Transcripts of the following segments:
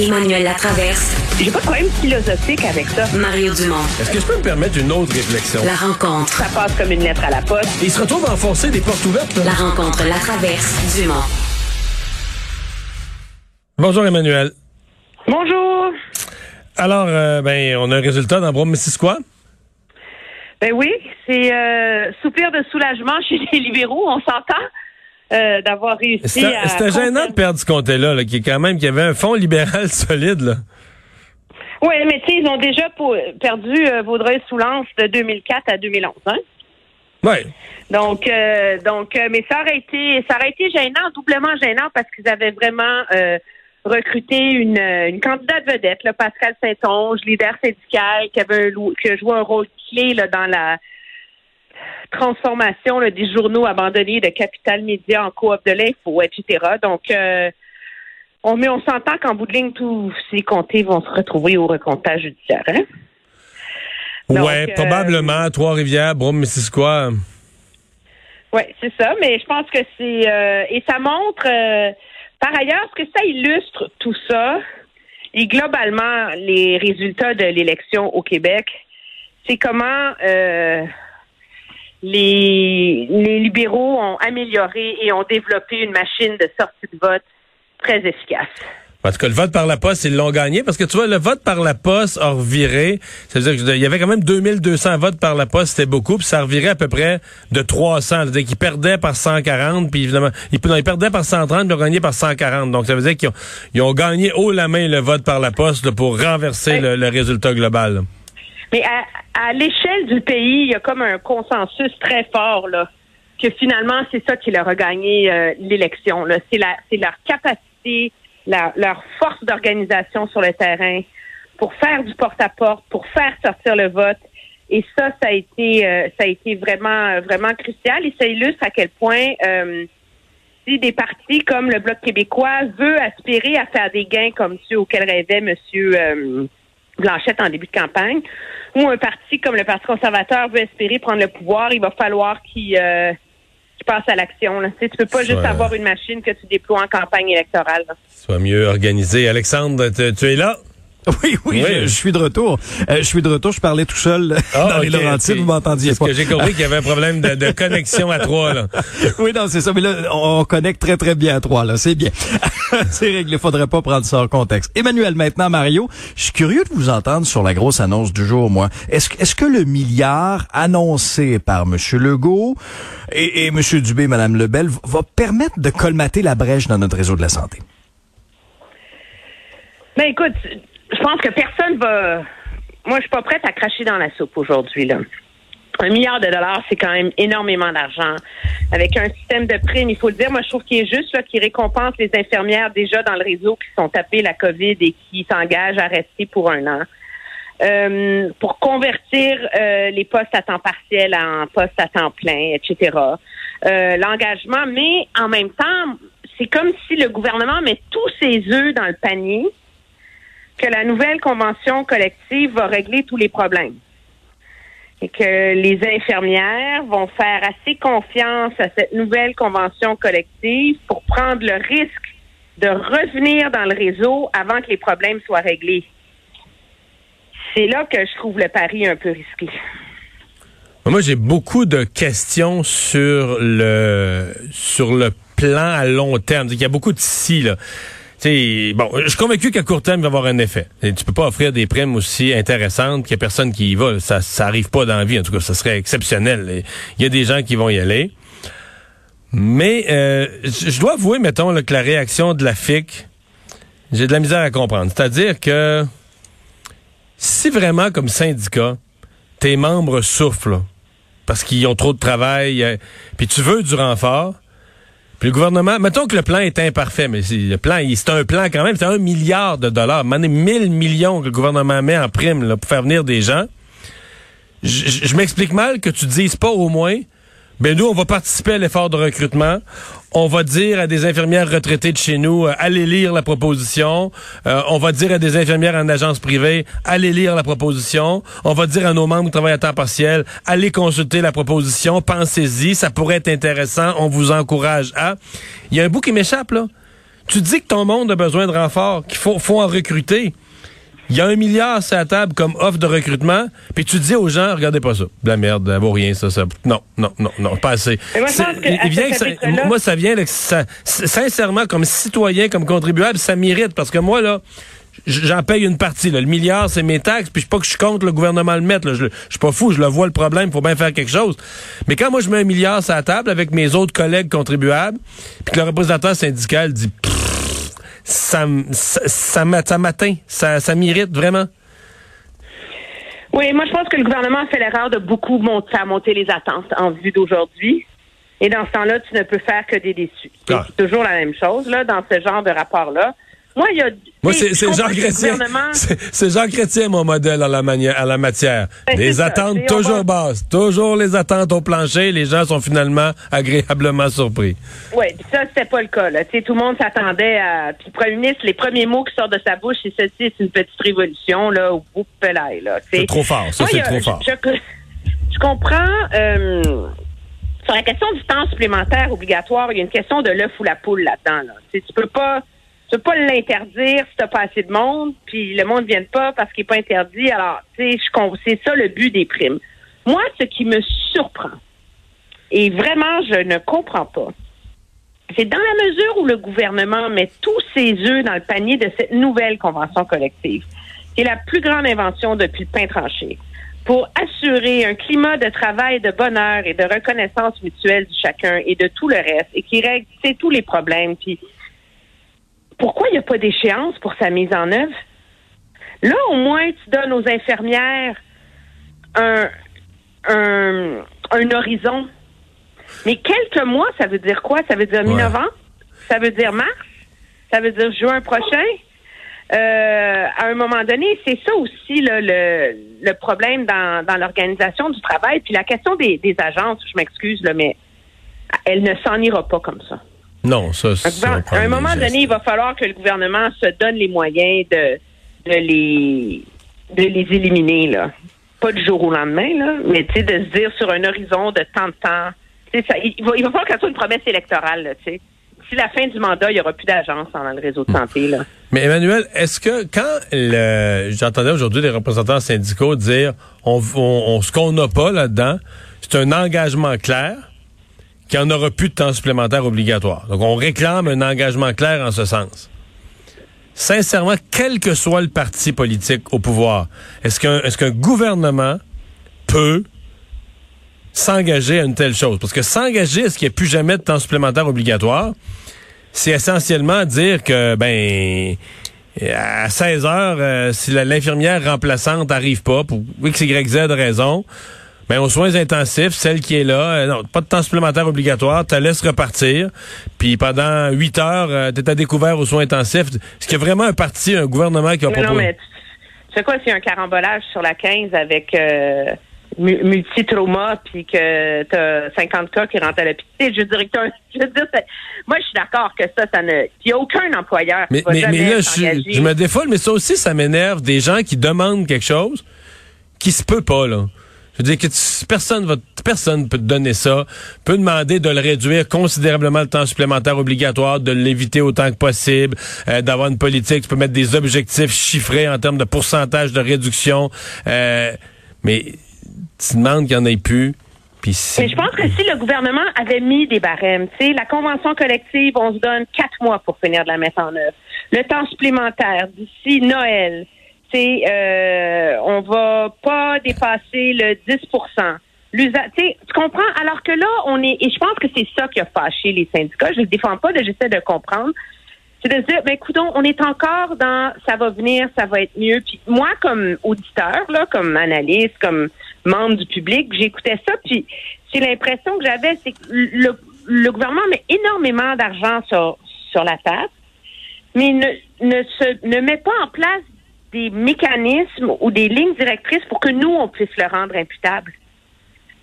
Emmanuel Latraverse. J'ai pas de problème philosophique avec ça. Mario Dumont. Est-ce que je peux me permettre une autre réflexion? La rencontre. Ça passe comme une lettre à la poste. Il se retrouve à enfoncer des portes ouvertes. Là. La rencontre Latraverse. Dumont. Bonjour Emmanuel. Bonjour. Alors, euh, ben, on a un résultat dans Brome-Missisquoi. Ben oui, c'est euh, soupir de soulagement chez les libéraux, on s'entend. Euh, d'avoir réussi C'était à... c'était gênant de perdre ce comté-là, là, qui est quand même, qui avait un fond libéral solide, là. Oui, mais tu sais, ils ont déjà pour- perdu euh, Vaudreuil-Soulanges de 2004 à 2011, hein? Ouais. Donc, euh, donc, euh, mais ça aurait été, ça aurait été gênant, doublement gênant, parce qu'ils avaient vraiment recruté une, une candidate vedette, là, Pascal Saint-Onge, leader syndical, qui avait un, qui a joué un rôle clé là, dans la transformation là, des journaux abandonnés de Capital Média en coop de l'info, etc. Donc, euh, on, mais on s'entend qu'en bout de ligne, tous ces comtés vont se retrouver au recomptage judiciaire. Hein? Donc, ouais, euh, probablement. Trois-Rivières, Brome-Missisquoi. Oui, c'est ça, mais je pense que c'est euh, et ça montre euh, par ailleurs ce que ça illustre tout ça et globalement les résultats de l'élection au Québec, c'est comment les, les libéraux ont amélioré et ont développé une machine de sortie de vote très efficace. En tout cas, le vote par la poste, ils l'ont gagné parce que tu vois, le vote par la poste a reviré. C'est-à-dire qu'il y avait quand même 2200 votes par la poste, c'était beaucoup, puis ça revirait à peu près de 300. C'est-à-dire qu'ils perdaient par 140, puis évidemment, ils, non, ils perdaient par 130, puis ils ont gagné par 140. Donc, ça veut dire qu'ils ont, ils ont gagné haut la main le vote par la poste là, pour renverser Ouais. le, le résultat global. là. Mais à, à l'échelle du pays, il y a comme un consensus très fort là que finalement c'est ça qui leur a gagné euh, l'élection. C'est leur capacité, leur force d'organisation sur le terrain pour faire du porte-à-porte, pour faire sortir le vote. Et ça, ça a été, euh, ça a été vraiment, vraiment crucial. Et ça illustre à quel point euh, si des partis comme le Bloc québécois veut aspirer à faire des gains comme ceux auxquels rêvait Monsieur. Euh, Blanchette en début de campagne, ou un parti comme le Parti conservateur veut espérer prendre le pouvoir, il va falloir qu'il euh, passe à l'action. Tu sais, tu peux pas juste avoir une machine que tu déploies en campagne électorale. là. Soit mieux organisé. Alexandre, tu, tu es là? Oui, oui, Oui. Je, je suis de retour. Euh, je suis de retour. Je parlais tout seul Ah, dans les Laurentides. Vous m'entendiez Parce pas. que j'ai compris qu'il y avait un problème de, de connexion à trois, là. oui, non, c'est ça. Mais là, on connecte très, très bien à trois, là. C'est bien. c'est réglé. Faudrait pas prendre ça en contexte. Emmanuel, maintenant, Mario, je suis curieux de vous entendre sur la grosse annonce du jour, moi. Est-ce, que- est-ce que le milliard annoncé par M. Legault et, et M. Dubé, Mme Lebel, va permettre de colmater la brèche dans notre réseau de la santé? Ben écoute, je pense que personne va. Moi, je suis pas prête à cracher dans la soupe aujourd'hui. là. Un milliard de dollars, c'est quand même énormément d'argent. Avec un système de primes, il faut le dire, moi, je trouve qu'il est juste là, qui récompense les infirmières déjà dans le réseau qui sont tapées la COVID et qui s'engagent à rester pour un an. Euh, pour convertir euh, les postes à temps partiel en postes à temps plein, etc. Euh, L'engagement, mais en même temps, c'est comme si le gouvernement met tous ses œufs dans le panier que la nouvelle convention collective va régler tous les problèmes. Et que les infirmières vont faire assez confiance à cette nouvelle convention collective pour prendre le risque de revenir dans le réseau avant que les problèmes soient réglés. C'est là que je trouve le pari un peu risqué. Moi, j'ai beaucoup de questions sur le sur le plan à long terme. Il y a beaucoup de si là. T'sais, bon, je suis convaincu qu'à court terme, il va avoir un effet. Et tu peux pas offrir des primes aussi intéressantes qu'il y a personne qui y va. Ça, ça arrive pas dans la vie. En tout cas, ça serait exceptionnel. Il y a des gens qui vont y aller. Mais euh, je dois avouer, mettons, que la réaction de la FIC, j'ai de la misère à comprendre. C'est-à-dire que si vraiment, comme syndicat, tes membres souffrent parce qu'ils ont trop de travail, euh, puis tu veux du renfort, puis le gouvernement, mettons que le plan est imparfait, mais le plan, c'est un plan quand même, c'est un milliard de dollars, mille 1000 millions que le gouvernement met en prime là, pour faire venir des gens. Je m'explique mal que tu dises pas au moins, ben nous, on va participer à l'effort de recrutement. On va dire à des infirmières retraitées de chez nous, euh, allez lire la proposition. Euh, on va dire à des infirmières en agence privée, allez lire la proposition. On va dire à nos membres qui travaillent à temps partiel, allez consulter la proposition, pensez-y, ça pourrait être intéressant, on vous encourage à. Il y a un bout qui m'échappe, là. Tu dis que ton monde a besoin de renfort, qu'il faut, faut en recruter. Il y a un milliard sur la table comme offre de recrutement, puis tu dis aux gens, regardez pas ça. De la merde, ça vaut rien, ça, ça. Non, non, non, non, pas assez. Moi, vient ça, moi, ça vient, ça, sincèrement, comme citoyen, comme contribuable, ça mérite, parce que moi, là, j'en paye une partie. Là. Le milliard, c'est mes taxes, puis je pas que je suis contre le gouvernement le mettre. Là. Je, je suis pas fou, je le vois le problème, faut bien faire quelque chose. Mais quand moi je mets un milliard sur la table avec mes autres collègues contribuables, puis que le représentant syndical dit ça, ça, ça m'atteint, ça, ça m'irrite vraiment. Oui, moi je pense que le gouvernement a fait l'erreur de beaucoup monter les attentes en vue d'aujourd'hui. Et dans ce temps-là, tu ne peux faire que des déçus. Ah. C'est toujours la même chose là dans ce genre de rapport-là. Moi, il y a. Moi, c'est Jean Chrétien. C'est Jean Chrétien, mon modèle en la, manière, à la matière. Ben, les attentes toujours basses. Toujours les attentes au plancher. Les gens sont finalement agréablement surpris. Oui, ça, c'était pas le cas. Là. tout le monde s'attendait à. Puis le premier ministre, les premiers mots qui sortent de sa bouche, c'est ceci, c'est une petite révolution, là, au bout de là. C'est trop fort. Ça, c'est trop fort. Je, comprends. Euh, sur la question du temps supplémentaire obligatoire, il y a une question de l'œuf ou la poule là-dedans. Là. Tu peux pas tu peux pas l'interdire si t'as pas assez de monde, puis le monde ne vient pas parce qu'il est pas interdit. Alors, tu sais, c'est ça le but des primes. Moi, ce qui me surprend, et vraiment, je ne comprends pas, c'est dans la mesure où le gouvernement met tous ses œufs dans le panier de cette nouvelle convention collective, qui est la plus grande invention depuis le pain tranché, pour assurer un climat de travail, de bonheur et de reconnaissance mutuelle du chacun et de tout le reste, et qui règle tous les problèmes, puis pourquoi il n'y a pas d'échéance pour sa mise en œuvre? Là, au moins, tu donnes aux infirmières un, un, horizon. Mais quelques mois, ça veut dire quoi? Ça veut dire mi-novembre? Ça veut dire mars? Ça veut dire juin prochain? Euh, à un moment donné, c'est ça aussi le, le, problème dans, dans l'organisation du travail. Puis la question des, des agences, je m'excuse, mais elle ne s'en ira pas comme ça. Non, ça, À un moment donné, il va falloir que le gouvernement se donne les moyens de, de les de les éliminer, là. Pas du jour au lendemain, là, mais de se dire sur un horizon de tant de temps. Ça, il, va, il va falloir que ce soit une promesse électorale, tu sais. Si la fin du mandat, il n'y aura plus d'agence dans le réseau de santé. Là. Mais Emmanuel, est-ce que quand le, j'entendais aujourd'hui des représentants syndicaux dire on, on ce qu'on n'a pas là-dedans, c'est un engagement clair qu'il n'y en aura plus de temps supplémentaire obligatoire. Donc, on réclame un engagement clair en ce sens. Sincèrement, quel que soit le parti politique au pouvoir, est-ce qu'un est gouvernement peut s'engager à une telle chose? Parce que s'engager à ce qu'il n'y ait plus jamais de temps supplémentaire obligatoire, c'est essentiellement dire que, ben, à 16 heures, euh, si l'infirmière remplaçante n'arrive pas, pour X, Y, Z raison, ben, aux soins intensifs, celle qui est là, euh, non, pas de temps supplémentaire obligatoire, tu laisse repartir. Puis pendant huit heures, euh, tu es à découvert aux soins intensifs. Est-ce qu'il y a vraiment un parti, un gouvernement qui a proposé? Non, mais tu sais quoi, c'est un carambolage sur la 15 avec euh, multi-trauma, puis que tu as 50 cas qui rentrent à l'hôpital. Je dirais que je veux dire, moi, je suis d'accord que ça, ça ne... Il n'y a aucun employeur qui mais, mais, là, je, je me défoule, mais ça aussi, ça m'énerve. Des gens qui demandent quelque chose qui se peut pas, là. Je veux dire que personne va, personne peut te donner ça, peut demander de le réduire considérablement le temps supplémentaire obligatoire, de l'éviter autant que possible, euh, d'avoir une politique, tu peux mettre des objectifs chiffrés en termes de pourcentage de réduction, euh, mais tu demandes qu'il n'y en ait plus. Mais je pense que si le gouvernement avait mis des barèmes, tu sais, la convention collective, on se donne quatre mois pour finir de la mettre en œuvre. Le temps supplémentaire d'ici Noël, sais, euh, on va pas dépasser le 10 L'usa- tu comprends? Alors que là, on est, et je pense que c'est ça qui a fâché les syndicats. Je ne défends pas, j'essaie de comprendre. C'est de dire, ben, écoutons, on est encore dans, ça va venir, ça va être mieux. Puis moi, comme auditeur, là, comme analyste, comme membre du public, j'écoutais ça, puis c'est l'impression que j'avais, c'est que le, le gouvernement met énormément d'argent sur, sur la table, mais ne, ne, se, ne met pas en place des mécanismes ou des lignes directrices pour que nous, on puisse le rendre imputable.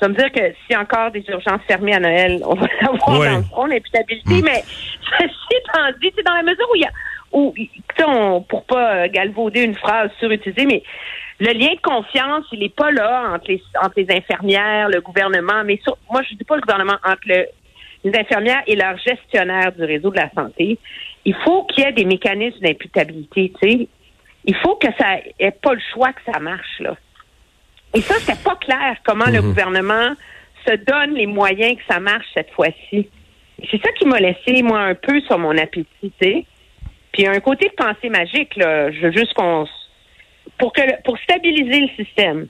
Ça veut dire que s'il y a encore des urgences fermées à Noël, on va avoir Oui. dans le front l'imputabilité, mais ceci étant dit, c'est dans la mesure où il y a où, on, pour pas euh, galvauder une phrase surutilisée, mais le lien de confiance, il est pas là entre les, entre les infirmières, le gouvernement, mais sur- moi, je dis pas le gouvernement, entre le- les infirmières et leurs gestionnaires du réseau de la santé. Il faut qu'il y ait des mécanismes d'imputabilité, tu sais. Il faut que ça ait pas le choix que ça marche, là. Et ça, c'est pas clair comment le gouvernement se donne les moyens que ça marche cette fois-ci. C'est ça qui m'a laissé, moi, un peu sur mon appétit, tu sais. Puis il y a un côté de pensée magique, là. Je veux juste qu'on... Pour, que, pour stabiliser le système,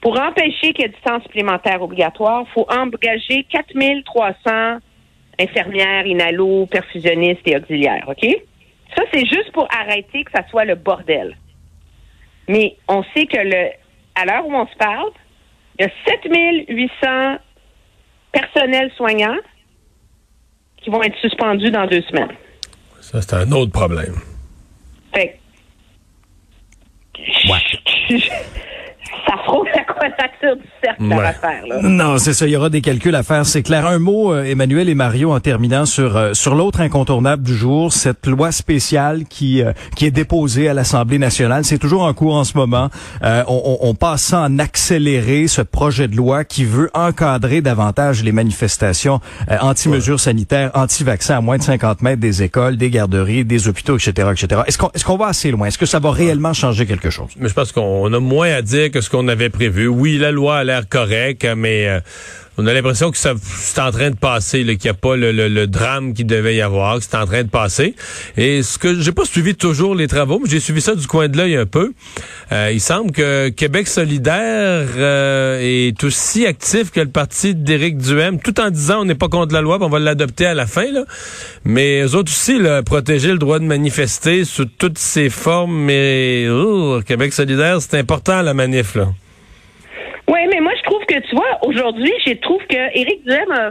pour empêcher qu'il y ait du temps supplémentaire obligatoire, il faut engager 4300 infirmières, inhalos, perfusionnistes et auxiliaires, OK? Ça, c'est juste pour arrêter que ça soit le bordel. Mais on sait que le, à l'heure où on se parle, il y a 7800 personnels soignants qui vont être suspendus dans deux semaines. Ça, c'est un autre problème. Fait Ouais. là. Non, c'est ça. Il y aura des calculs à faire, c'est clair. Un mot, euh, Emmanuel et Mario, en terminant sur euh, sur l'autre incontournable du jour, cette loi spéciale qui euh, qui est déposée à l'Assemblée nationale. C'est toujours en cours en ce moment. Euh, on, on, on passe ça en accéléré, ce projet de loi qui veut encadrer davantage les manifestations euh, anti-mesures sanitaires, anti-vaccins à moins de 50 mètres des écoles, des garderies, des hôpitaux, etc., etc. Est-ce qu'on est-ce qu'on va assez loin? Est-ce que ça va réellement changer quelque chose? Mais je pense qu'on a moins à dire que ce qu'on avait prévu. Oui, la loi a l'air correcte, mais euh, on a l'impression que c'est en train de passer, qu'il n'y a pas le, le- drame qu'il devait y avoir, que c'est en train de passer. Et ce que j'ai pas suivi toujours les travaux, mais j'ai suivi ça du coin de l'œil un peu. Euh, il semble que Québec solidaire euh, est aussi actif que le parti d'Éric Duhem, tout en disant on n'est pas contre la loi, on va l'adopter à la fin. Là. Mais eux autres aussi, là, protéger le droit de manifester sous toutes ses formes. Mais oh, Québec solidaire, c'est important la manif. là. Oui, mais moi, que, tu vois, aujourd'hui, je trouve que Éric Duhem a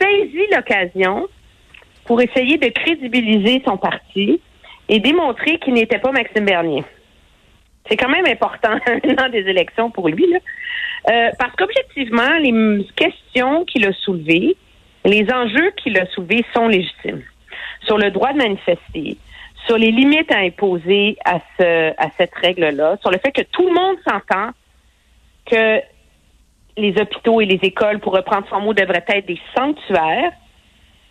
saisi l'occasion pour essayer de crédibiliser son parti et démontrer qu'il n'était pas Maxime Bernier. C'est quand même important dans des élections pour lui, là. Euh, parce qu'objectivement, les questions qu'il a soulevées, les enjeux qu'il a soulevés sont légitimes. Sur le droit de manifester, sur les limites à imposer à, ce, à cette règle-là, sur le fait que tout le monde s'entend que les hôpitaux et les écoles, pour reprendre son mot, devraient être des sanctuaires,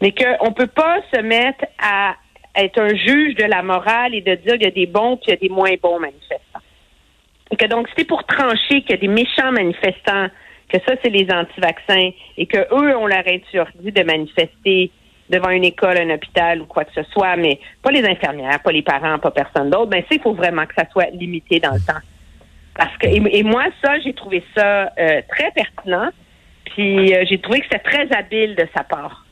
mais qu'on ne peut pas se mettre à être un juge de la morale et de dire qu'il y a des bons puis il y a des moins bons manifestants. Et que donc, c'est pour trancher qu'il y a des méchants manifestants, que ça, c'est les anti-vaccins, et que eux, on leur interdit de manifester devant une école, un hôpital ou quoi que ce soit, mais pas les infirmières, pas les parents, pas personne d'autre, ben ça, il faut vraiment que ça soit limité dans le temps. Parce que et, et moi, ça, j'ai trouvé ça euh, très pertinent. Puis euh, j'ai trouvé que c'était très habile de sa part.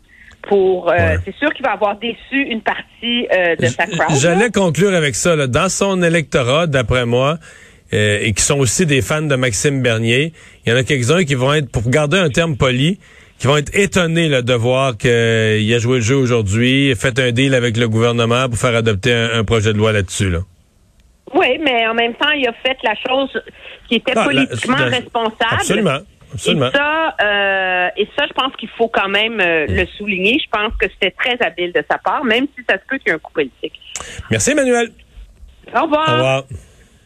Pour, euh, Ouais. c'est sûr qu'il va avoir déçu une partie euh, de sa crowd. J'allais conclure avec ça. là. Dans son électorat, d'après moi, euh, et qui sont aussi des fans de Maxime Bernier, il y en a quelques-uns qui vont être, pour garder un terme poli, qui vont être étonnés là, de voir qu'il a joué le jeu aujourd'hui, fait un deal avec le gouvernement pour faire adopter un, un projet de loi là-dessus. Là. Oui, mais en même temps, il a fait la chose qui était Ah, la- politiquement la- responsable. Absolument. Absolument. Et ça, euh, et ça, je pense qu'il faut quand même euh, le souligner. Je pense que c'était très habile de sa part, même si ça se peut qu'il y ait un coup politique. Merci, Emmanuel. Au revoir. Au revoir.